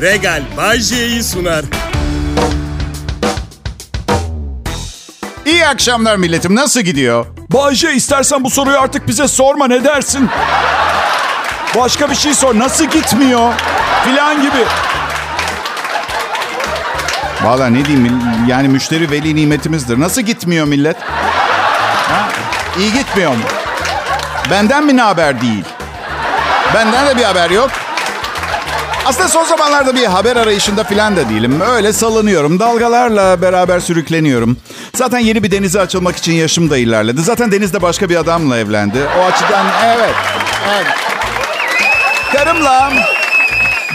Regal Bajje'yi sunar. İyi akşamlar milletim. Nasıl gidiyor? Bayce istersen bu soruyu artık bize sorma ne dersin? Başka bir şey sor. Nasıl gitmiyor? Filan gibi. Valla ne diyeyim yani müşteri veli nimetimizdir. Nasıl gitmiyor millet? Ha? İyi gitmiyor mu? Benden mi ne haber değil? Benden de bir haber yok. Aslında son zamanlarda bir haber arayışında filan da değilim. Öyle salınıyorum. Dalgalarla beraber sürükleniyorum. Zaten yeni bir denize açılmak için yaşım da ilerledi. Zaten denizde başka bir adamla evlendi. O açıdan evet. evet. Karımla,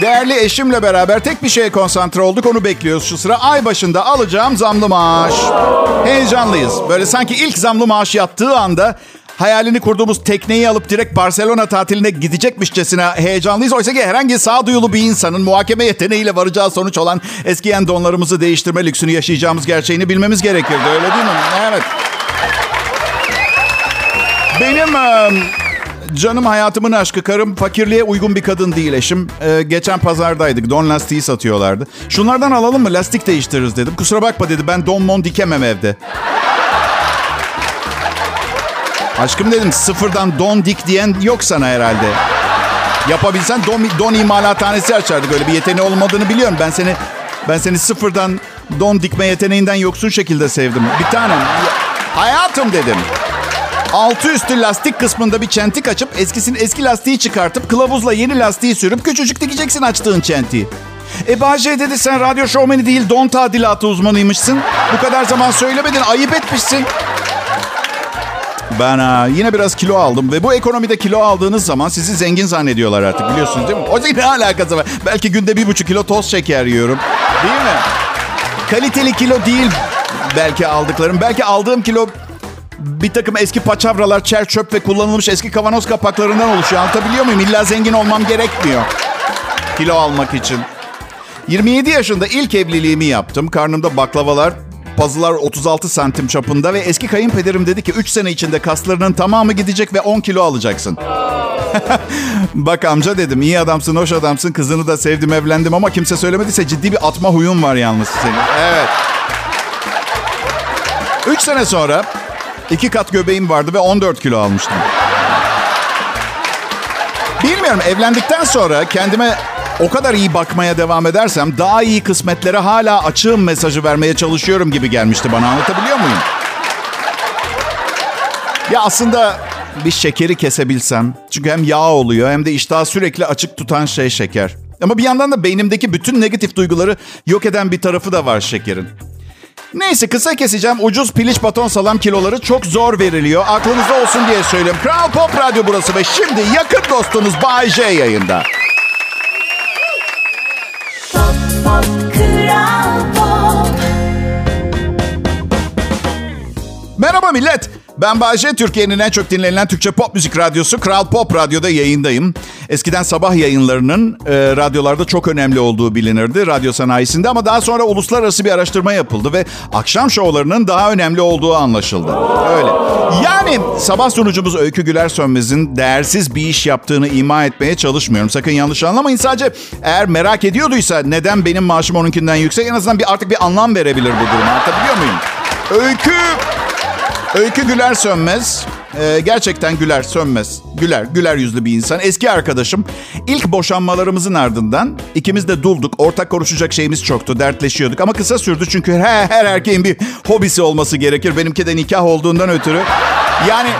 değerli eşimle beraber tek bir şeye konsantre olduk. Onu bekliyoruz şu sıra. Ay başında alacağım zamlı maaş. Heyecanlıyız. Böyle sanki ilk zamlı maaş yattığı anda hayalini kurduğumuz tekneyi alıp direkt Barcelona tatiline gidecekmişçesine heyecanlıyız. Oysa ki herhangi sağduyulu bir insanın muhakeme yeteneğiyle varacağı sonuç olan eskiyen donlarımızı değiştirme lüksünü yaşayacağımız gerçeğini bilmemiz gerekirdi. Öyle değil mi? Evet. Benim canım hayatımın aşkı karım fakirliğe uygun bir kadın değil eşim. E, geçen pazardaydık don lastiği satıyorlardı. Şunlardan alalım mı lastik değiştiririz dedim. Kusura bakma dedi ben don mon dikemem evde. Aşkım dedim sıfırdan don dik diyen yok sana herhalde. Yapabilsen don, don imalathanesi açardık. Öyle bir yeteneği olmadığını biliyorum. Ben seni ben seni sıfırdan don dikme yeteneğinden yoksun şekilde sevdim. Bir tanem. Hayatım dedim. Altı üstü lastik kısmında bir çentik açıp eskisinin eski lastiği çıkartıp kılavuzla yeni lastiği sürüp küçücük dikeceksin açtığın çentiği. E Bahçe dedi sen radyo şovmeni değil don tadilatı uzmanıymışsın. Bu kadar zaman söylemedin ayıp etmişsin. Ben ha, yine biraz kilo aldım ve bu ekonomide kilo aldığınız zaman sizi zengin zannediyorlar artık biliyorsunuz değil mi? O ne alakası var? Belki günde bir buçuk kilo toz şeker yiyorum. Değil mi? Kaliteli kilo değil belki aldıklarım. Belki aldığım kilo bir takım eski paçavralar, çer çöp ve kullanılmış eski kavanoz kapaklarından oluşuyor. Anlatabiliyor muyum? İlla zengin olmam gerekmiyor. Kilo almak için. 27 yaşında ilk evliliğimi yaptım. Karnımda baklavalar, Pazılar 36 santim çapında ve eski kayınpederim dedi ki 3 sene içinde kaslarının tamamı gidecek ve 10 kilo alacaksın. Bak amca dedim iyi adamsın, hoş adamsın. Kızını da sevdim, evlendim ama kimse söylemediyse ciddi bir atma huyun var yalnız senin. Evet. 3 sene sonra iki kat göbeğim vardı ve 14 kilo almıştım. Bilmiyorum evlendikten sonra kendime o kadar iyi bakmaya devam edersem daha iyi kısmetlere hala açığım mesajı vermeye çalışıyorum gibi gelmişti bana. Anlatabiliyor muyum? Ya aslında bir şekeri kesebilsem. Çünkü hem yağ oluyor hem de iştahı sürekli açık tutan şey şeker. Ama bir yandan da beynimdeki bütün negatif duyguları yok eden bir tarafı da var şekerin. Neyse kısa keseceğim. Ucuz piliç baton salam kiloları çok zor veriliyor. Aklınızda olsun diye söylüyorum. Kral Pop Radyo burası ve şimdi yakın dostunuz Bay J yayında. Merhaba millet. Ben Bayece, Türkiye'nin en çok dinlenilen Türkçe pop müzik radyosu Kral Pop Radyo'da yayındayım. Eskiden sabah yayınlarının e, radyolarda çok önemli olduğu bilinirdi radyo sanayisinde ama daha sonra uluslararası bir araştırma yapıldı ve akşam şovlarının daha önemli olduğu anlaşıldı. Öyle. Yani sabah sunucumuz Öykü Güler Sönmez'in değersiz bir iş yaptığını ima etmeye çalışmıyorum. Sakın yanlış anlamayın. Sadece eğer merak ediyorduysa neden benim maaşım onunkinden yüksek en azından bir artık bir anlam verebilir bu duruma. Anlatabiliyor muyum? Öykü Öykü Güler Sönmez. Ee, gerçekten Güler Sönmez. Güler, güler yüzlü bir insan. Eski arkadaşım. İlk boşanmalarımızın ardından ikimiz de dulduk. Ortak konuşacak şeyimiz çoktu. Dertleşiyorduk. Ama kısa sürdü çünkü her, her erkeğin bir hobisi olması gerekir. Benimki de nikah olduğundan ötürü. Yani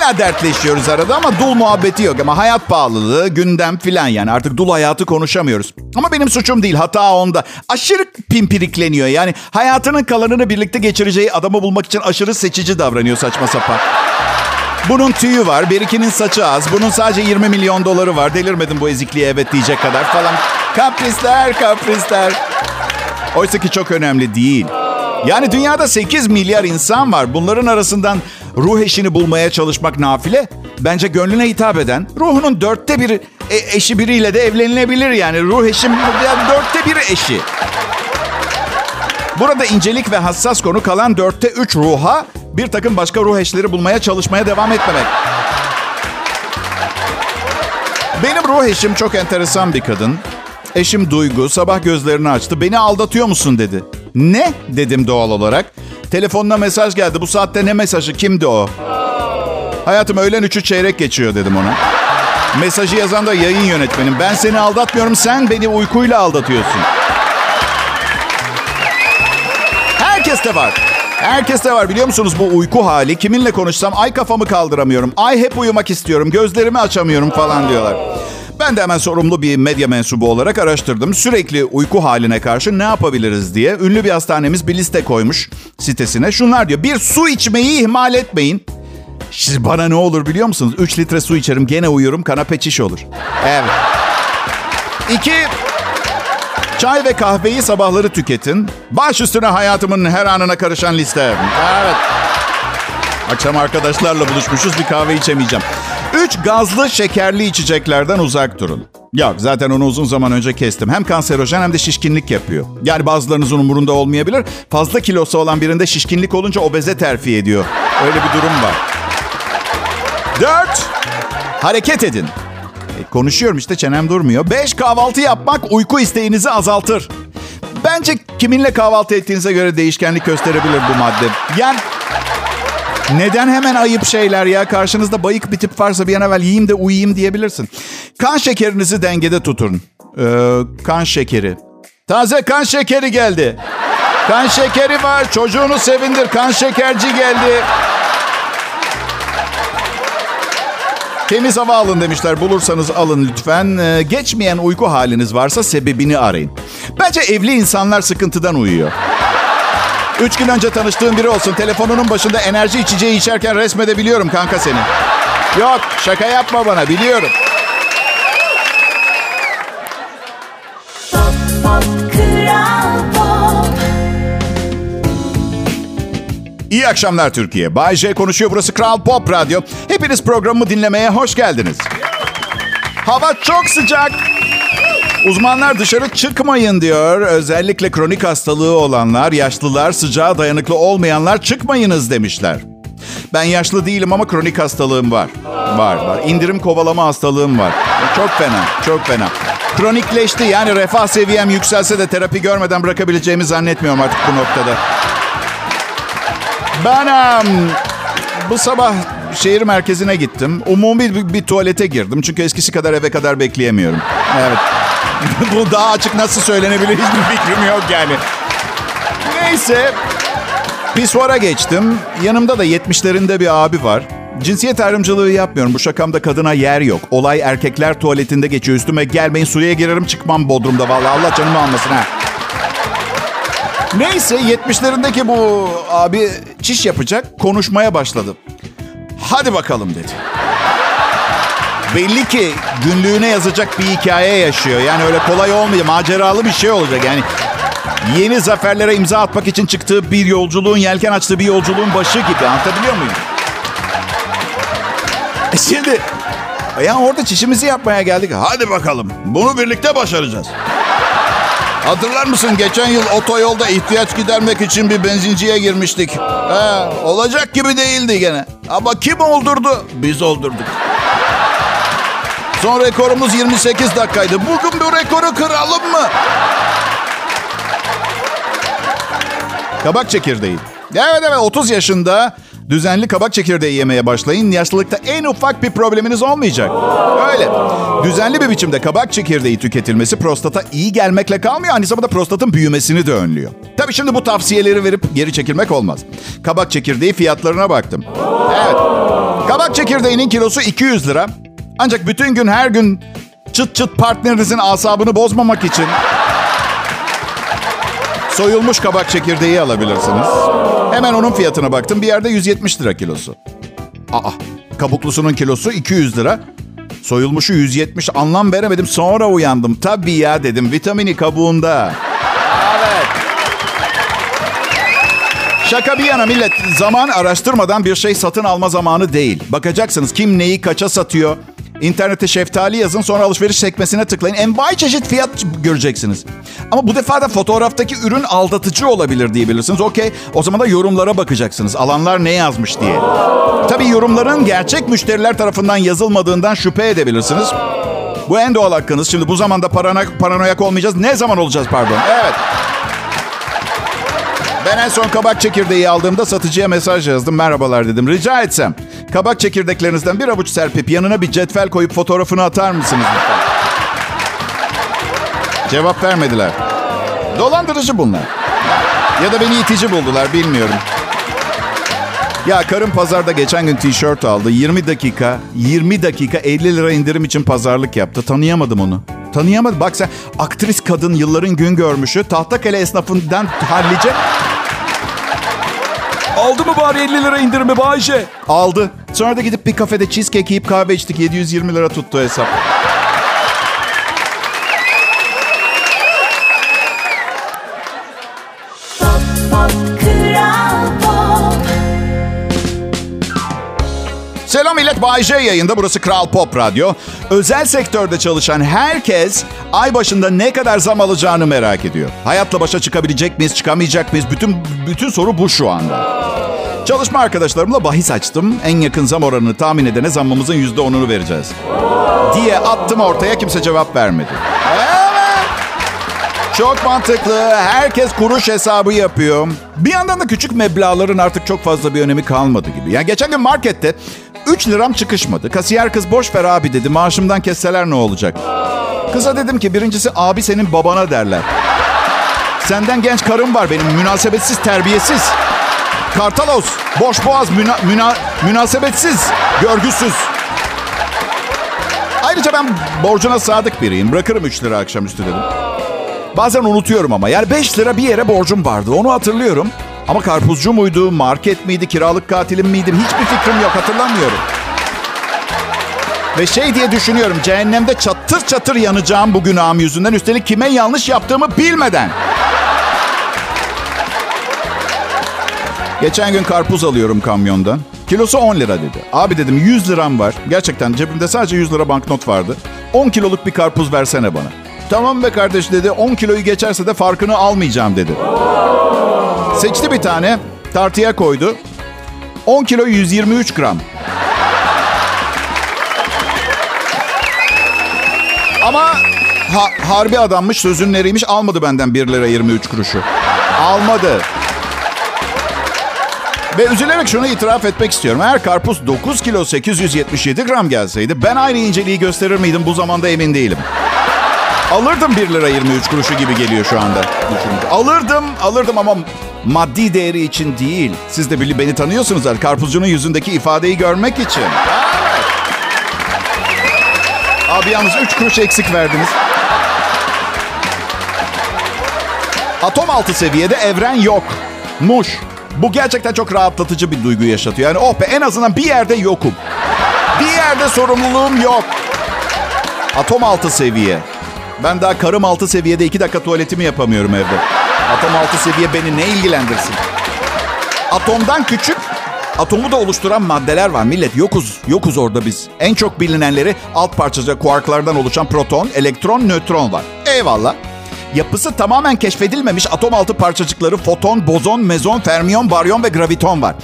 hala dertleşiyoruz arada ama dul muhabbeti yok. Ama hayat pahalılığı, gündem filan yani. Artık dul hayatı konuşamıyoruz. Ama benim suçum değil. Hata onda. Aşırı pimpirikleniyor. Yani hayatının kalanını birlikte geçireceği adamı bulmak için aşırı seçici davranıyor saçma sapan. Bunun tüyü var. Berikinin saçı az. Bunun sadece 20 milyon doları var. Delirmedim bu ezikliğe evet diyecek kadar falan. Kaprisler, kaprisler. Oysa ki çok önemli değil. Yani dünyada 8 milyar insan var. Bunların arasından ruh eşini bulmaya çalışmak nafile. Bence gönlüne hitap eden, ruhunun dörtte bir e, eşi biriyle de evlenilebilir yani. Ruh eşim yani dörtte bir eşi. Burada incelik ve hassas konu kalan dörtte üç ruha bir takım başka ruh eşleri bulmaya çalışmaya devam etmemek. Benim ruh eşim çok enteresan bir kadın. Eşim Duygu sabah gözlerini açtı. Beni aldatıyor musun dedi. Ne dedim doğal olarak. Telefonuna mesaj geldi. Bu saatte ne mesajı? Kimdi o? Hayatım öğlen üçü çeyrek geçiyor dedim ona. Mesajı yazan da yayın yönetmenim. Ben seni aldatmıyorum, sen beni uykuyla aldatıyorsun. Herkes de var. Herkes de var biliyor musunuz bu uyku hali. Kiminle konuşsam ay kafamı kaldıramıyorum. Ay hep uyumak istiyorum. Gözlerimi açamıyorum falan diyorlar. Ben de hemen sorumlu bir medya mensubu olarak araştırdım. Sürekli uyku haline karşı ne yapabiliriz diye. Ünlü bir hastanemiz bir liste koymuş sitesine. Şunlar diyor. Bir su içmeyi ihmal etmeyin. Siz bana ne olur biliyor musunuz? 3 litre su içerim gene uyurum kanape çiş olur. Evet. İki, çay ve kahveyi sabahları tüketin. Baş üstüne hayatımın her anına karışan liste. Evet. Akşam arkadaşlarla buluşmuşuz bir kahve içemeyeceğim. Üç, gazlı şekerli içeceklerden uzak durun. Yok zaten onu uzun zaman önce kestim. Hem kanserojen hem de şişkinlik yapıyor. Yani bazılarınızın umurunda olmayabilir. Fazla kilosu olan birinde şişkinlik olunca obeze terfi ediyor. Öyle bir durum var. Dört, hareket edin. E, konuşuyorum işte çenem durmuyor. Beş, kahvaltı yapmak uyku isteğinizi azaltır. Bence kiminle kahvaltı ettiğinize göre değişkenlik gösterebilir bu madde. Yani neden hemen ayıp şeyler ya? Karşınızda bayık bir tip varsa bir an evvel yiyeyim de uyuyayım diyebilirsin. Kan şekerinizi dengede tutun. Ee, kan şekeri. Taze kan şekeri geldi. Kan şekeri var. Çocuğunu sevindir. Kan şekerci geldi. Temiz hava alın demişler. Bulursanız alın lütfen. Ee, geçmeyen uyku haliniz varsa sebebini arayın. Bence evli insanlar sıkıntıdan uyuyor. Üç gün önce tanıştığım biri olsun. Telefonunun başında enerji içeceği içerken resmedebiliyorum kanka seni. Yok şaka yapma bana biliyorum. İyi akşamlar Türkiye. Bay J konuşuyor. Burası Kral Pop Radyo. Hepiniz programımı dinlemeye hoş geldiniz. Hava çok sıcak. Uzmanlar dışarı çıkmayın diyor. Özellikle kronik hastalığı olanlar, yaşlılar, sıcağa dayanıklı olmayanlar çıkmayınız demişler. Ben yaşlı değilim ama kronik hastalığım var. Var var. İndirim kovalama hastalığım var. Çok fena, çok fena. Kronikleşti yani refah seviyem yükselse de terapi görmeden bırakabileceğimi zannetmiyorum artık bu noktada. Ben bu sabah şehir merkezine gittim. Umumi bir, bir tuvalete girdim. Çünkü eskisi kadar eve kadar bekleyemiyorum. Evet. bu daha açık nasıl söylenebilir hiçbir fikrim yok yani. Neyse. Pisuara geçtim. Yanımda da 70'lerinde bir abi var. Cinsiyet ayrımcılığı yapmıyorum. Bu şakamda kadına yer yok. Olay erkekler tuvaletinde geçiyor. Üstüme gelmeyin suya girerim çıkmam Bodrum'da. Vallahi Allah canımı almasın ha. Neyse 70'lerindeki bu abi çiş yapacak konuşmaya başladı. Hadi bakalım dedi. Belli ki günlüğüne yazacak bir hikaye yaşıyor. Yani öyle kolay olmayacak, maceralı bir şey olacak. Yani yeni zaferlere imza atmak için çıktığı bir yolculuğun, yelken açtığı bir yolculuğun başı gibi. Anlatabiliyor muyum? E Şimdi ya orada çişimizi yapmaya geldik. Hadi bakalım. Bunu birlikte başaracağız. Hatırlar mısın geçen yıl otoyolda ihtiyaç gidermek için bir benzinciye girmiştik. He, olacak gibi değildi gene. Ama kim oldurdu? Biz oldurduk. Son rekorumuz 28 dakikaydı. Bugün bu rekoru kıralım mı? Kabak çekirdeği. Evet evet 30 yaşında düzenli kabak çekirdeği yemeye başlayın. Yaşlılıkta en ufak bir probleminiz olmayacak. Öyle. Düzenli bir biçimde kabak çekirdeği tüketilmesi prostata iyi gelmekle kalmıyor. Aynı zamanda prostatın büyümesini de önlüyor. Tabii şimdi bu tavsiyeleri verip geri çekilmek olmaz. Kabak çekirdeği fiyatlarına baktım. Evet. Kabak çekirdeğinin kilosu 200 lira. Ancak bütün gün her gün çıt çıt partnerinizin asabını bozmamak için soyulmuş kabak çekirdeği alabilirsiniz. Hemen onun fiyatına baktım. Bir yerde 170 lira kilosu. Aa, kabuklusunun kilosu 200 lira. Soyulmuşu 170 anlam veremedim. Sonra uyandım. Tabii ya dedim. Vitamini kabuğunda. Evet. Şaka bir yana millet. Zaman araştırmadan bir şey satın alma zamanı değil. Bakacaksınız kim neyi kaça satıyor. İnternete şeftali yazın sonra alışveriş sekmesine tıklayın. Envai çeşit fiyat göreceksiniz. Ama bu defa da fotoğraftaki ürün aldatıcı olabilir diyebilirsiniz. Okey o zaman da yorumlara bakacaksınız. Alanlar ne yazmış diye. Tabii yorumların gerçek müşteriler tarafından yazılmadığından şüphe edebilirsiniz. Bu en doğal hakkınız. Şimdi bu zamanda paranoyak, paranoyak olmayacağız. Ne zaman olacağız pardon? Evet. Ben en son kabak çekirdeği aldığımda satıcıya mesaj yazdım. Merhabalar dedim. Rica etsem kabak çekirdeklerinizden bir avuç serpip yanına bir cetvel koyup fotoğrafını atar mısınız? Cevap vermediler. Dolandırıcı bunlar. Ya da beni itici buldular bilmiyorum. Ya karım pazarda geçen gün tişört aldı. 20 dakika, 20 dakika 50 lira indirim için pazarlık yaptı. Tanıyamadım onu. Tanıyamadım. Bak sen aktris kadın yılların gün görmüşü. Tahtakale esnafından hallice Aldı mı bari 50 lira indirimi Bayce? aldı. Sonra da gidip bir kafede cheesecake yiyip kahve içtik. 720 lira tuttu hesap. Bay J yayında. Burası Kral Pop Radyo. Özel sektörde çalışan herkes ay başında ne kadar zam alacağını merak ediyor. Hayatla başa çıkabilecek miyiz, çıkamayacak mıyız? Bütün bütün soru bu şu anda. Çalışma arkadaşlarımla bahis açtım. En yakın zam oranını tahmin edene zammımızın yüzde onunu vereceğiz. Diye attım ortaya kimse cevap vermedi. Çok mantıklı. Herkes kuruş hesabı yapıyor. Bir yandan da küçük meblağların artık çok fazla bir önemi kalmadı gibi. Yani geçen gün markette 3 liram çıkışmadı. Kasiyer kız boş ver abi dedi. Maaşımdan kesseler ne olacak? Kıza dedim ki birincisi abi senin babana derler. Senden genç karım var benim. Münasebetsiz, terbiyesiz. Kartalos, boş boğaz, müna, müna, münasebetsiz, görgüsüz. Ayrıca ben borcuna sadık biriyim. Bırakırım 3 lira akşamüstü dedim. Bazen unutuyorum ama. Yani 5 lira bir yere borcum vardı. Onu hatırlıyorum. Ama karpuzcu muydu, market miydi, kiralık katilim miydim hiçbir fikrim yok hatırlamıyorum. Ve şey diye düşünüyorum cehennemde çatır çatır yanacağım bu günahım yüzünden. Üstelik kime yanlış yaptığımı bilmeden. Geçen gün karpuz alıyorum kamyondan. Kilosu 10 lira dedi. Abi dedim 100 liram var. Gerçekten cebimde sadece 100 lira banknot vardı. 10 kiloluk bir karpuz versene bana. Tamam be kardeş dedi. 10 kiloyu geçerse de farkını almayacağım dedi. Seçti bir tane. Tartıya koydu. 10 kilo 123 gram. Ama ha- harbi adammış, sözün nereymiş almadı benden 1 lira 23 kuruşu. Almadı. Ve üzülerek şunu itiraf etmek istiyorum. Eğer karpuz 9 kilo 877 gram gelseydi ben aynı inceliği gösterir miydim bu zamanda emin değilim. Alırdım 1 lira 23 kuruşu gibi geliyor şu anda. Düşünün. Alırdım, alırdım ama maddi değeri için değil. Siz de beni tanıyorsunuz. zaten. Karpuzcunun yüzündeki ifadeyi görmek için. Abi yalnız 3 kuruş eksik verdiniz. Atom altı seviyede evren yok. Muş. Bu gerçekten çok rahatlatıcı bir duygu yaşatıyor. Yani oh be en azından bir yerde yokum. Bir yerde sorumluluğum yok. Atom altı seviye. Ben daha karım altı seviyede iki dakika tuvaletimi yapamıyorum evde. Atom altı seviye beni ne ilgilendirsin? Atomdan küçük, atomu da oluşturan maddeler var. Millet yokuz, yokuz orada biz. En çok bilinenleri alt parçacık kuarklardan oluşan proton, elektron, nötron var. Eyvallah. Yapısı tamamen keşfedilmemiş atom altı parçacıkları foton, bozon, mezon, fermiyon, baryon ve graviton var.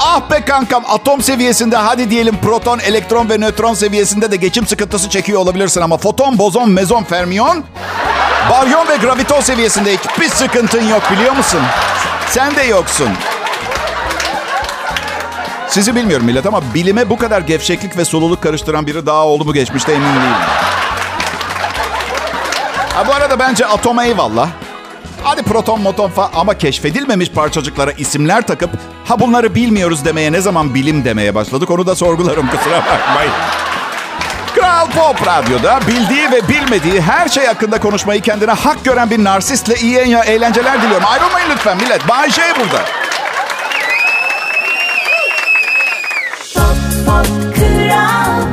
Ah be kankam atom seviyesinde hadi diyelim proton, elektron ve nötron seviyesinde de geçim sıkıntısı çekiyor olabilirsin ama foton, bozon, mezon, fermiyon, baryon ve graviton seviyesinde hiçbir sıkıntın yok biliyor musun? Sen de yoksun. Sizi bilmiyorum millet ama bilime bu kadar gevşeklik ve soluluk karıştıran biri daha oldu mu geçmişte emin değilim. Ha, bu arada bence atom eyvallah. Hadi proton moton falan ama keşfedilmemiş parçacıklara isimler takıp ha bunları bilmiyoruz demeye ne zaman bilim demeye başladık onu da sorgularım kusura bakmayın. Kral Pop Radyo'da bildiği ve bilmediği her şey hakkında konuşmayı kendine hak gören bir narsistle iyi eğlenceler diliyorum. Ayrılmayın lütfen millet. Bay J burada. Pop Pop Kral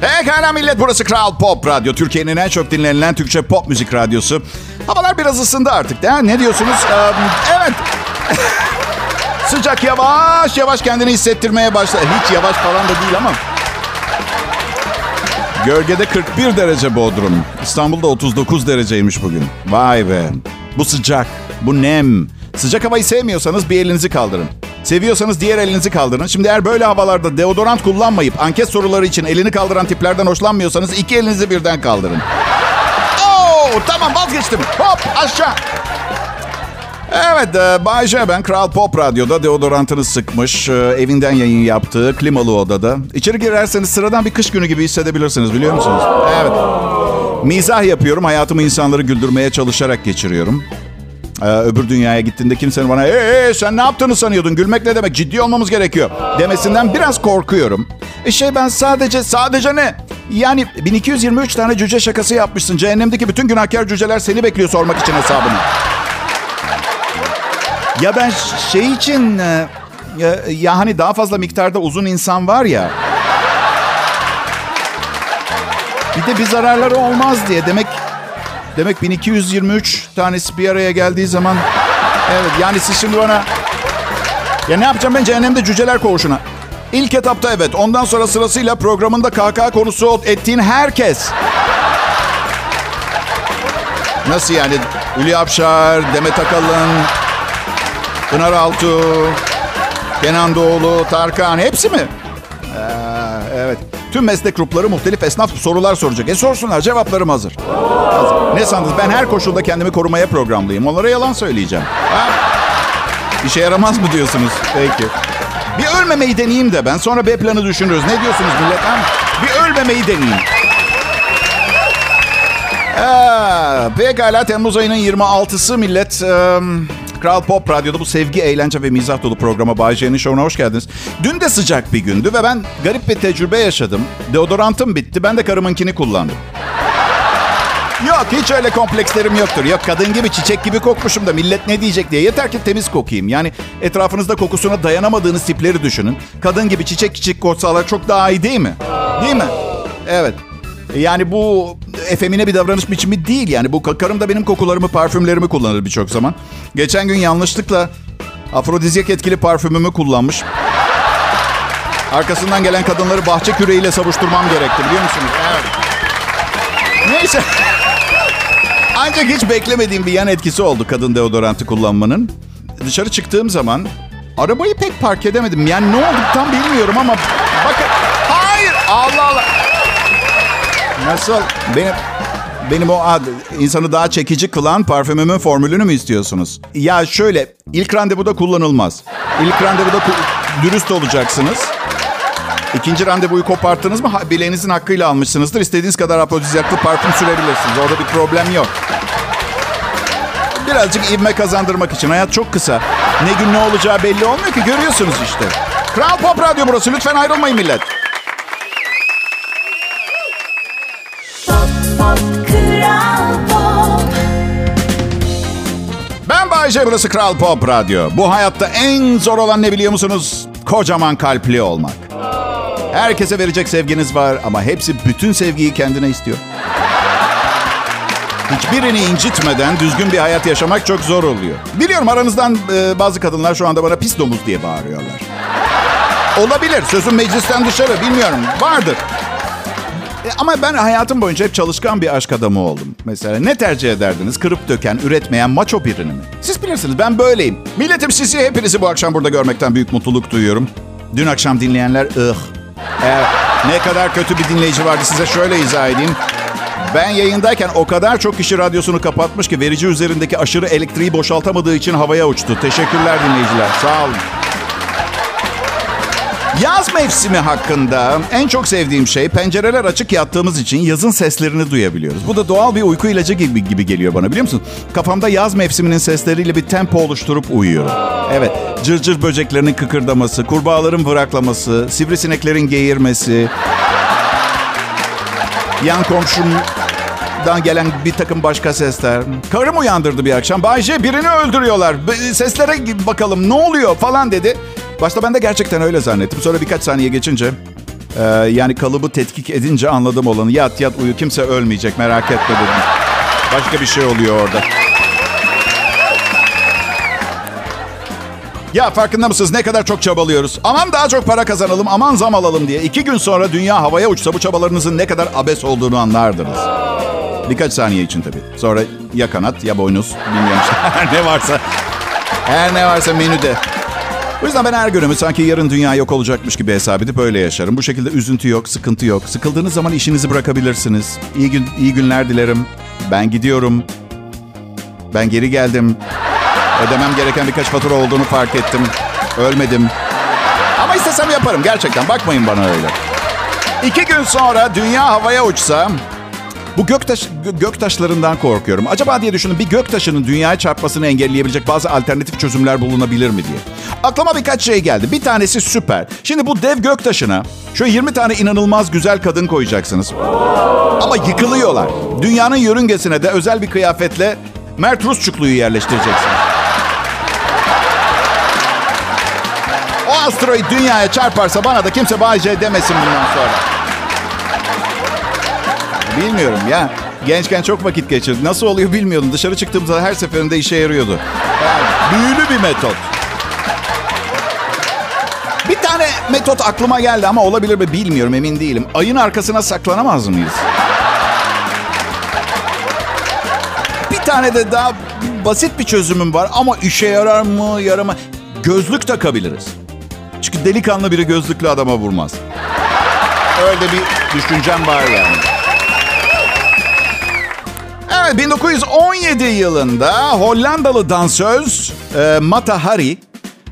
Pekala millet burası Kral Pop Radyo. Türkiye'nin en çok dinlenilen Türkçe pop müzik radyosu. Havalar biraz ısındı artık mi? Ne diyorsunuz? Ee, evet. Sıcak yavaş yavaş kendini hissettirmeye başladı. Hiç yavaş falan da değil ama. Gölgede 41 derece Bodrum. İstanbul'da 39 dereceymiş bugün. Vay be. Bu sıcak, bu nem. Sıcak havayı sevmiyorsanız bir elinizi kaldırın. Seviyorsanız diğer elinizi kaldırın. Şimdi eğer böyle havalarda deodorant kullanmayıp anket soruları için elini kaldıran tiplerden hoşlanmıyorsanız iki elinizi birden kaldırın. Oo, tamam vazgeçtim. Hop aşağı. Evet, e, Bay J ben Kral Pop Radyo'da deodorantını sıkmış, e, evinden yayın yaptığı klimalı odada. İçeri girerseniz sıradan bir kış günü gibi hissedebilirsiniz biliyor musunuz? Evet. Mizah yapıyorum, hayatımı insanları güldürmeye çalışarak geçiriyorum. Ee, öbür dünyaya gittiğinde kimsenin bana ee, sen ne yaptığını sanıyordun gülmek ne demek ciddi olmamız gerekiyor demesinden biraz korkuyorum. E şey ben sadece sadece ne? Yani 1223 tane cüce şakası yapmışsın. Cehennemdeki bütün günahkar cüceler seni bekliyor sormak için hesabını. Ya ben şey için e, ya, ya hani daha fazla miktarda uzun insan var ya. Bir de bir zararları olmaz diye. Demek demek 1223 tanesi bir araya geldiği zaman evet yani siz şimdi bana ya ne yapacağım ben cehennemde cüceler koğuşuna? İlk etapta evet. Ondan sonra sırasıyla programında KK konusu ettiğin herkes. Nasıl yani? Hülya Avşar, Demet Akalın, Pınar Altuğ, Kenan Doğulu, Tarkan hepsi mi? Ee, evet. Tüm meslek grupları muhtelif esnaf sorular soracak. E sorsunlar cevaplarım hazır. hazır. Ne sandınız? Ben her koşulda kendimi korumaya programlıyım. Onlara yalan söyleyeceğim. Ha? İşe yaramaz mı diyorsunuz? Peki. Bir ölmemeyi deneyeyim de ben. Sonra B planı düşünürüz. Ne diyorsunuz millet? Ha? Bir ölmemeyi deneyeyim. Ee, pekala Temmuz ayının 26'sı millet. Ee, Kral Pop Radyo'da bu sevgi, eğlence ve mizah dolu programa Bay J'nin şovuna hoş geldiniz. Dün de sıcak bir gündü ve ben garip bir tecrübe yaşadım. Deodorantım bitti. Ben de karımınkini kullandım. Yok hiç öyle komplekslerim yoktur. Yok kadın gibi çiçek gibi kokmuşum da millet ne diyecek diye. Yeter ki temiz kokayım. Yani etrafınızda kokusuna dayanamadığınız tipleri düşünün. Kadın gibi çiçek çiçek koksalar çok daha iyi değil mi? Değil mi? Evet. Yani bu efemine bir davranış biçimi değil. Yani bu karım da benim kokularımı, parfümlerimi kullanır birçok zaman. Geçen gün yanlışlıkla afrodizyak etkili parfümümü kullanmış. Arkasından gelen kadınları bahçe küreğiyle savuşturmam gerekti biliyor musunuz? Evet. Neyse. Ancak hiç beklemediğim bir yan etkisi oldu kadın deodorantı kullanmanın. Dışarı çıktığım zaman arabayı pek park edemedim. Yani ne oldu tam bilmiyorum ama bakın. Hayır Allah Allah. Nasıl? Benim benim o ad, insanı daha çekici kılan parfümümün formülünü mü istiyorsunuz? Ya şöyle, ilk randevuda kullanılmaz. İlk randevuda dürüst olacaksınız. İkinci randevuyu koparttınız mı bileğinizin hakkıyla almışsınızdır. İstediğiniz kadar afrodizyaklı parfüm sürebilirsiniz. Orada bir problem yok. Birazcık ivme kazandırmak için. Hayat çok kısa. Ne gün ne olacağı belli olmuyor ki. Görüyorsunuz işte. Kral Pop Radyo burası. Lütfen ayrılmayın millet. Ben Bayece, burası Kral Pop Radyo. Bu hayatta en zor olan ne biliyor musunuz? Kocaman kalpli olmak. Herkese verecek sevginiz var ama hepsi bütün sevgiyi kendine istiyor. Hiçbirini incitmeden düzgün bir hayat yaşamak çok zor oluyor. Biliyorum aranızdan e, bazı kadınlar şu anda bana pis domuz diye bağırıyorlar. Olabilir. Sözüm meclisten dışarı. Bilmiyorum. Vardır. E, ama ben hayatım boyunca hep çalışkan bir aşk adamı oldum. Mesela ne tercih ederdiniz? Kırıp döken, üretmeyen maço birini mi? Siz bilirsiniz ben böyleyim. Milletim sizi hepinizi bu akşam burada görmekten büyük mutluluk duyuyorum. Dün akşam dinleyenler ıh. Evet, ne kadar kötü bir dinleyici vardı size şöyle izah edeyim. Ben yayındayken o kadar çok kişi radyosunu kapatmış ki verici üzerindeki aşırı elektriği boşaltamadığı için havaya uçtu. Teşekkürler dinleyiciler. Sağ olun. Yaz mevsimi hakkında en çok sevdiğim şey pencereler açık yattığımız için yazın seslerini duyabiliyoruz. Bu da doğal bir uyku ilacı gibi, gibi geliyor bana biliyor musun? Kafamda yaz mevsiminin sesleriyle bir tempo oluşturup uyuyorum. Evet, cırcır böceklerinin kıkırdaması, kurbağaların vıraklaması, sivrisineklerin geğirmesi, yan komşumdan gelen bir takım başka sesler. Karım uyandırdı bir akşam. Bayce birini öldürüyorlar. Seslere bakalım ne oluyor falan dedi. Başta ben de gerçekten öyle zannettim. Sonra birkaç saniye geçince e, yani kalıbı tetkik edince anladım olanı. Yat yat uyu kimse ölmeyecek merak etme dedim. Başka bir şey oluyor orada. Ya farkında mısınız ne kadar çok çabalıyoruz? Aman daha çok para kazanalım, aman zam alalım diye. İki gün sonra dünya havaya uçsa bu çabalarınızın ne kadar abes olduğunu anlardınız. Birkaç saniye için tabii. Sonra ya kanat ya boynuz bilmiyorum işte. Ne varsa. Her ne varsa menüde. O yüzden ben her günümü sanki yarın dünya yok olacakmış gibi hesap edip öyle yaşarım. Bu şekilde üzüntü yok, sıkıntı yok. Sıkıldığınız zaman işinizi bırakabilirsiniz. İyi, gün, iyi günler dilerim. Ben gidiyorum. Ben geri geldim. Ödemem gereken birkaç fatura olduğunu fark ettim. Ölmedim. Ama istesem yaparım gerçekten. Bakmayın bana öyle. İki gün sonra dünya havaya uçsa... Bu göktaş, gö- göktaşlarından korkuyorum. Acaba diye düşündüm bir göktaşının dünyaya çarpmasını engelleyebilecek bazı alternatif çözümler bulunabilir mi diye. Aklıma birkaç şey geldi. Bir tanesi süper. Şimdi bu dev göktaşına şöyle 20 tane inanılmaz güzel kadın koyacaksınız. Ama yıkılıyorlar. Dünyanın yörüngesine de özel bir kıyafetle Mert Rusçuklu'yu yerleştireceksiniz. O asteroid dünyaya çarparsa bana da kimse Bay J demesin bundan sonra. Bilmiyorum ya. Gençken çok vakit geçirdim. Nasıl oluyor bilmiyordum. Dışarı çıktığımızda her seferinde işe yarıyordu. Yani büyülü bir metot. Tane metot aklıma geldi ama olabilir mi bilmiyorum emin değilim. Ayın arkasına saklanamaz mıyız? Bir tane de daha basit bir çözümüm var ama işe yarar mı yaramaz. Gözlük takabiliriz. Çünkü delikanlı biri gözlüklü adama vurmaz. Öyle bir düşüncem var yani. Evet 1917 yılında Hollandalı dansöz e, Mata Hari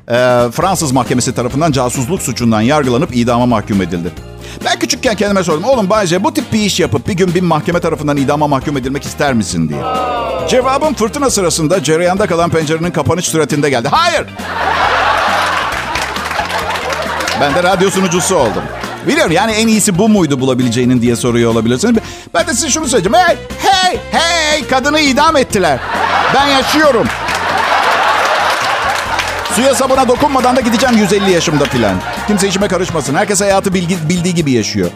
e, Fransız mahkemesi tarafından casusluk suçundan yargılanıp idama mahkum edildi. Ben küçükken kendime sordum. Oğlum Bayce bu tip bir iş yapıp bir gün bir mahkeme tarafından idama mahkum edilmek ister misin diye. Cevabım fırtına sırasında cereyanda kalan pencerenin kapanış süratinde geldi. Hayır! Ben de radyo sunucusu oldum. Biliyorum yani en iyisi bu muydu bulabileceğinin diye soruyor olabilirsiniz. Ben de size şunu söyleyeceğim. Hey, hey, hey! Kadını idam ettiler. Ben yaşıyorum. Suya sabuna dokunmadan da gideceğim 150 yaşımda filan. Kimse işime karışmasın. Herkes hayatı bilgi, bildiği gibi yaşıyor.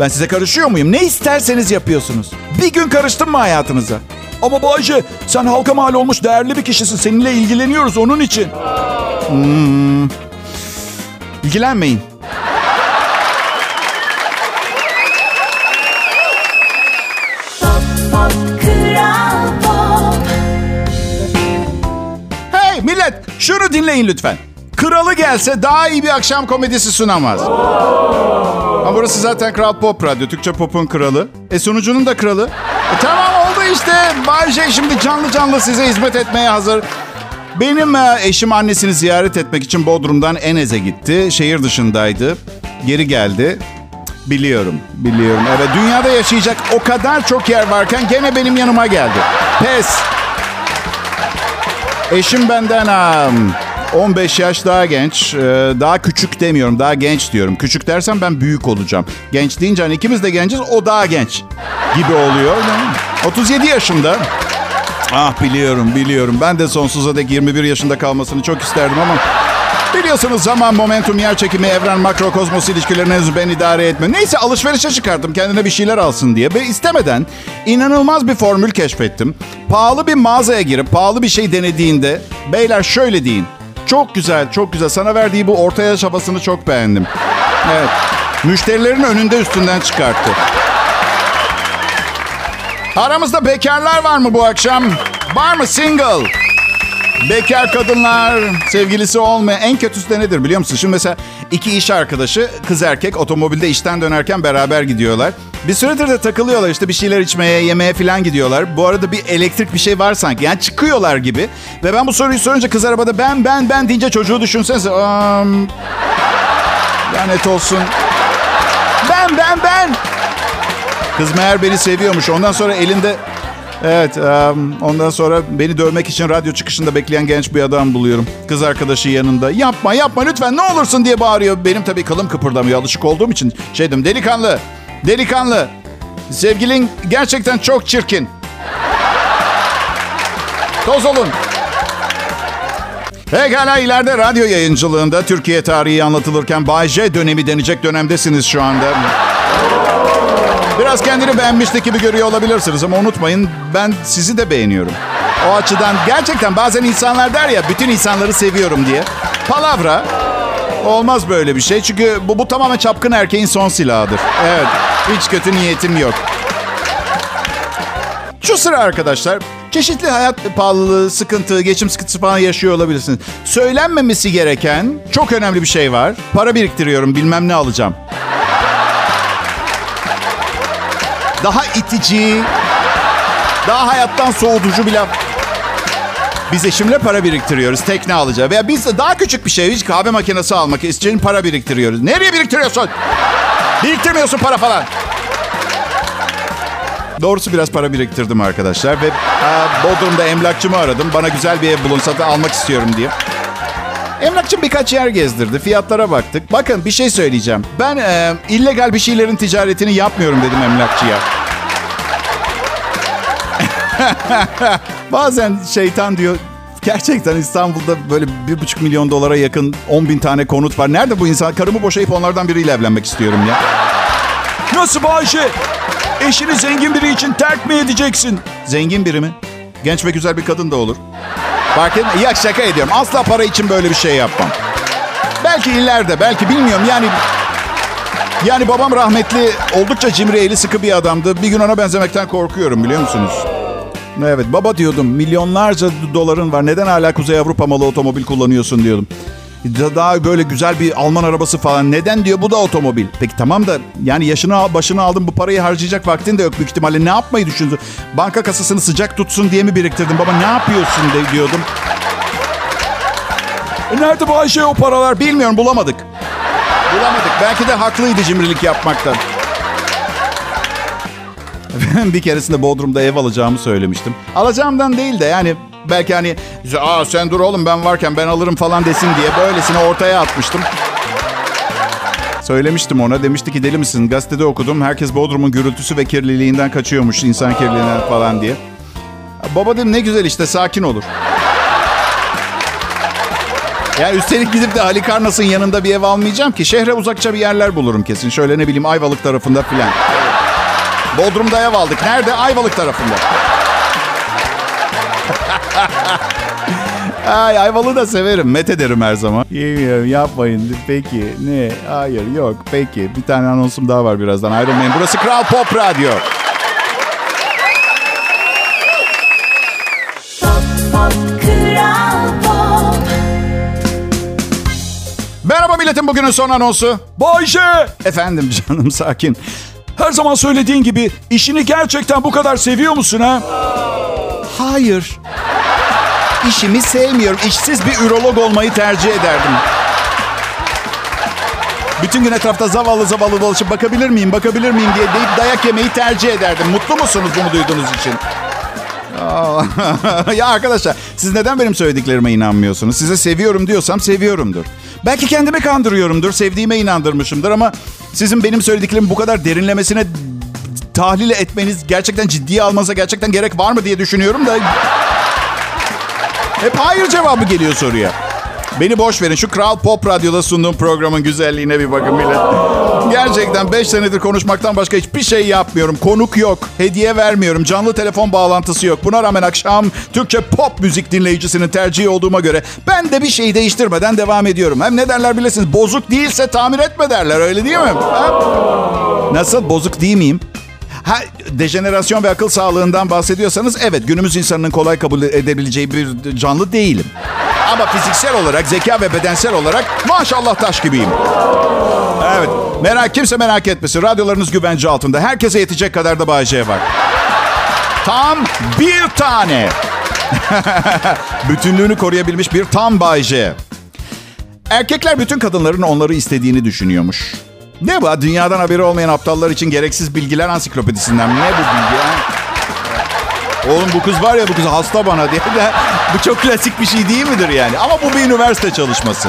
Ben size karışıyor muyum? Ne isterseniz yapıyorsunuz. Bir gün karıştım mı hayatınıza? Ama Bayce sen halka mal olmuş değerli bir kişisin. Seninle ilgileniyoruz onun için. İlgilenmeyin. Dinleyin lütfen. Kralı gelse daha iyi bir akşam komedisi sunamaz. Ama burası zaten Kral Pop Radyo. Türkçe Pop'un kralı. E sunucunun da kralı. E tamam oldu işte. Bay J şimdi canlı canlı size hizmet etmeye hazır. Benim e, eşim annesini ziyaret etmek için Bodrum'dan Enez'e gitti. Şehir dışındaydı. Geri geldi. Biliyorum, biliyorum. Evet, dünyada yaşayacak o kadar çok yer varken gene benim yanıma geldi. Pes. Eşim benden um, 15 yaş daha genç. Ee, Daha küçük demiyorum, daha genç diyorum. Küçük dersem ben büyük olacağım. Genç deyince hani ikimiz de genciz, o daha genç gibi oluyor. 37 yaşında. Ah biliyorum, biliyorum. Ben de sonsuza dek 21 yaşında kalmasını çok isterdim ama... Biliyorsunuz zaman, momentum, yer çekimi, evren, makro, kozmos ilişkilerini henüz ben idare etme. Neyse alışverişe çıkarttım kendine bir şeyler alsın diye. Ve istemeden inanılmaz bir formül keşfettim. Pahalı bir mağazaya girip pahalı bir şey denediğinde... Beyler şöyle deyin. Çok güzel, çok güzel. Sana verdiği bu orta yaş havasını çok beğendim. Evet. Müşterilerin önünde üstünden çıkarttı. Aramızda bekarlar var mı bu akşam? Var mı single? Bekar kadınlar, sevgilisi olmayan en kötüsü de nedir biliyor musun? Şimdi mesela iki iş arkadaşı, kız erkek otomobilde işten dönerken beraber gidiyorlar. Bir süredir de takılıyorlar işte bir şeyler içmeye, yemeğe falan gidiyorlar. Bu arada bir elektrik bir şey var sanki. Yani çıkıyorlar gibi. Ve ben bu soruyu sorunca kız arabada ben ben ben deyince çocuğu düşünsenize. Um, lanet olsun. Ben ben ben. Kız meğer beni seviyormuş. Ondan sonra elinde... Evet, em, ondan sonra beni dövmek için radyo çıkışında bekleyen genç bir adam buluyorum. Kız arkadaşı yanında. Yapma, yapma lütfen ne olursun diye bağırıyor. Benim tabii kılım kıpırdamıyor alışık olduğum için. Şey dedim, delikanlı, delikanlı. Sevgilin gerçekten çok çirkin. Toz olun. Pekala ileride radyo yayıncılığında Türkiye tarihi anlatılırken Bay J dönemi denecek dönemdesiniz şu anda. Biraz kendini beğenmişlik gibi görüyor olabilirsiniz ama unutmayın ben sizi de beğeniyorum. O açıdan gerçekten bazen insanlar der ya bütün insanları seviyorum diye. Palavra. Olmaz böyle bir şey çünkü bu, bu tamamen çapkın erkeğin son silahıdır. Evet hiç kötü niyetim yok. Şu sıra arkadaşlar çeşitli hayat pahalılığı, sıkıntı, geçim sıkıntısı falan yaşıyor olabilirsiniz. Söylenmemesi gereken çok önemli bir şey var. Para biriktiriyorum bilmem ne alacağım. Daha itici, daha hayattan soğutucu bir laf. Biz eşimle para biriktiriyoruz. Tekne alacağız. Veya biz de daha küçük bir şey. Hiç kahve makinesi almak için para biriktiriyoruz. Nereye biriktiriyorsun? Biriktirmiyorsun para falan. Doğrusu biraz para biriktirdim arkadaşlar. Ve aa, Bodrum'da emlakçımı aradım. Bana güzel bir ev bulun satın almak istiyorum diye. Emlakçım birkaç yer gezdirdi. Fiyatlara baktık. Bakın bir şey söyleyeceğim. Ben e, illegal bir şeylerin ticaretini yapmıyorum dedim emlakçıya. Bazen şeytan diyor gerçekten İstanbul'da böyle bir buçuk milyon dolara yakın 10 bin tane konut var. Nerede bu insan? Karımı boşayıp onlardan biriyle evlenmek istiyorum ya. Nasıl Bayşe? Eşini zengin biri için terk mi edeceksin? Zengin biri mi? Genç ve güzel bir kadın da olur. Fark etme. Ya şaka ediyorum. Asla para için böyle bir şey yapmam. Belki ileride, belki bilmiyorum. Yani yani babam rahmetli oldukça cimri eli sıkı bir adamdı. Bir gün ona benzemekten korkuyorum biliyor musunuz? Evet baba diyordum milyonlarca doların var. Neden hala Kuzey Avrupa malı otomobil kullanıyorsun diyordum. Daha böyle güzel bir Alman arabası falan. Neden diyor bu da otomobil. Peki tamam da yani yaşını başını aldın bu parayı harcayacak vaktin de yok büyük ihtimalle. Ne yapmayı düşündün? Banka kasasını sıcak tutsun diye mi biriktirdin? Baba ne yapıyorsun de, diyordum. E nerede Bayşe o paralar? Bilmiyorum bulamadık. Bulamadık. Belki de haklıydı cimrilik yapmakta. bir keresinde Bodrum'da ev alacağımı söylemiştim. Alacağımdan değil de yani belki hani Aa, sen dur oğlum ben varken ben alırım falan desin diye böylesine ortaya atmıştım. Söylemiştim ona. Demişti ki deli misin? Gazetede okudum. Herkes Bodrum'un gürültüsü ve kirliliğinden kaçıyormuş. insan kirliliğinden falan diye. Baba dedim ne güzel işte sakin olur. Yani üstelik gidip de Halikarnas'ın yanında bir ev almayacağım ki. Şehre uzakça bir yerler bulurum kesin. Şöyle ne bileyim Ayvalık tarafında filan. Bodrum'da ev aldık. Nerede? Ayvalık tarafında. Ay Ayvalık'ı da severim. Met ederim her zaman. Yemiyorum yapmayın. Peki ne? Hayır yok. Peki. Bir tane anonsum daha var birazdan. Ayrılmayın. Burası Kral Pop Radyo. Merhaba milletin bugünün son anonsu. Bayşe! Efendim canım sakin. Her zaman söylediğin gibi işini gerçekten bu kadar seviyor musun ha? Hayır. İşimi sevmiyorum. İşsiz bir ürolog olmayı tercih ederdim. Bütün gün etrafta zavallı zavallı dolaşıp bakabilir miyim, bakabilir miyim diye deyip dayak yemeyi tercih ederdim. Mutlu musunuz bunu duyduğunuz için? Ya arkadaşlar siz neden benim söylediklerime inanmıyorsunuz? Size seviyorum diyorsam seviyorumdur. Belki kendimi kandırıyorumdur, sevdiğime inandırmışımdır ama sizin benim söylediklerimi bu kadar derinlemesine tahlil etmeniz, gerçekten ciddiye almanıza gerçekten gerek var mı diye düşünüyorum da... Hep hayır cevabı geliyor soruya. Beni boş verin. Şu Kral Pop Radyo'da sunduğum programın güzelliğine bir bakın millet. Gerçekten 5 senedir konuşmaktan başka hiçbir şey yapmıyorum. Konuk yok. Hediye vermiyorum. Canlı telefon bağlantısı yok. Buna rağmen akşam Türkçe pop müzik dinleyicisinin tercihi olduğuma göre ben de bir şey değiştirmeden devam ediyorum. Hem ne derler bilirsiniz. Bozuk değilse tamir etme derler. Öyle değil mi? Ha? Nasıl? Bozuk değil miyim? Ha, dejenerasyon ve akıl sağlığından bahsediyorsanız evet günümüz insanının kolay kabul edebileceği bir canlı değilim. Ama fiziksel olarak, zeka ve bedensel olarak maşallah taş gibiyim. Evet. Merak kimse merak etmesin. Radyolarınız güvence altında. Herkese yetecek kadar da Bayce var. Tam bir tane. Bütünlüğünü koruyabilmiş bir tam Bayce. Erkekler bütün kadınların onları istediğini düşünüyormuş. Ne bu? Dünyadan haberi olmayan aptallar için gereksiz bilgiler ansiklopedisinden? Ne bu bilgi? Oğlum bu kız var ya bu kız hasta bana diye de bu çok klasik bir şey değil midir yani? Ama bu bir üniversite çalışması.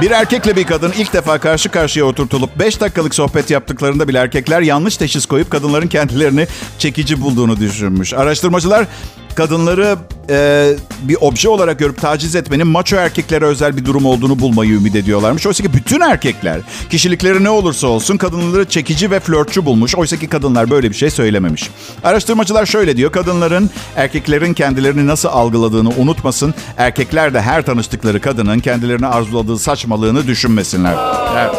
Bir erkekle bir kadın ilk defa karşı karşıya oturtulup 5 dakikalık sohbet yaptıklarında bile erkekler yanlış teşhis koyup kadınların kendilerini çekici bulduğunu düşünmüş. Araştırmacılar kadınları e, bir obje olarak görüp taciz etmenin maço erkeklere özel bir durum olduğunu bulmayı ümit ediyorlarmış. Oysa ki bütün erkekler kişilikleri ne olursa olsun kadınları çekici ve flörtçü bulmuş. Oysa ki kadınlar böyle bir şey söylememiş. Araştırmacılar şöyle diyor. Kadınların erkeklerin kendilerini nasıl algıladığını unutmasın. Erkekler de her tanıştıkları kadının kendilerini arzuladığı saçmalığını düşünmesinler. Evet.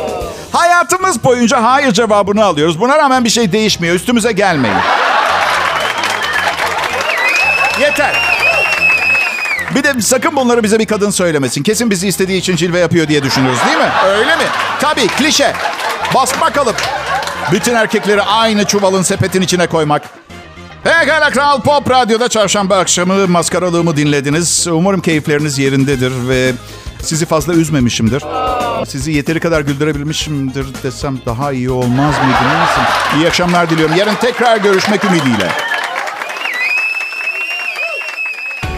Hayatımız boyunca hayır cevabını alıyoruz. Buna rağmen bir şey değişmiyor. Üstümüze gelmeyin. Yeter. Bir de sakın bunları bize bir kadın söylemesin. Kesin bizi istediği için cilve yapıyor diye düşünürüz değil mi? Öyle mi? Tabii klişe. Basma kalıp. Bütün erkekleri aynı çuvalın sepetin içine koymak. Pekala Kral Pop Radyo'da çarşamba akşamı maskaralığımı dinlediniz. Umarım keyifleriniz yerindedir ve sizi fazla üzmemişimdir. Sizi yeteri kadar güldürebilmişimdir desem daha iyi olmaz mıydı? Neyse. İyi akşamlar diliyorum. Yarın tekrar görüşmek ümidiyle.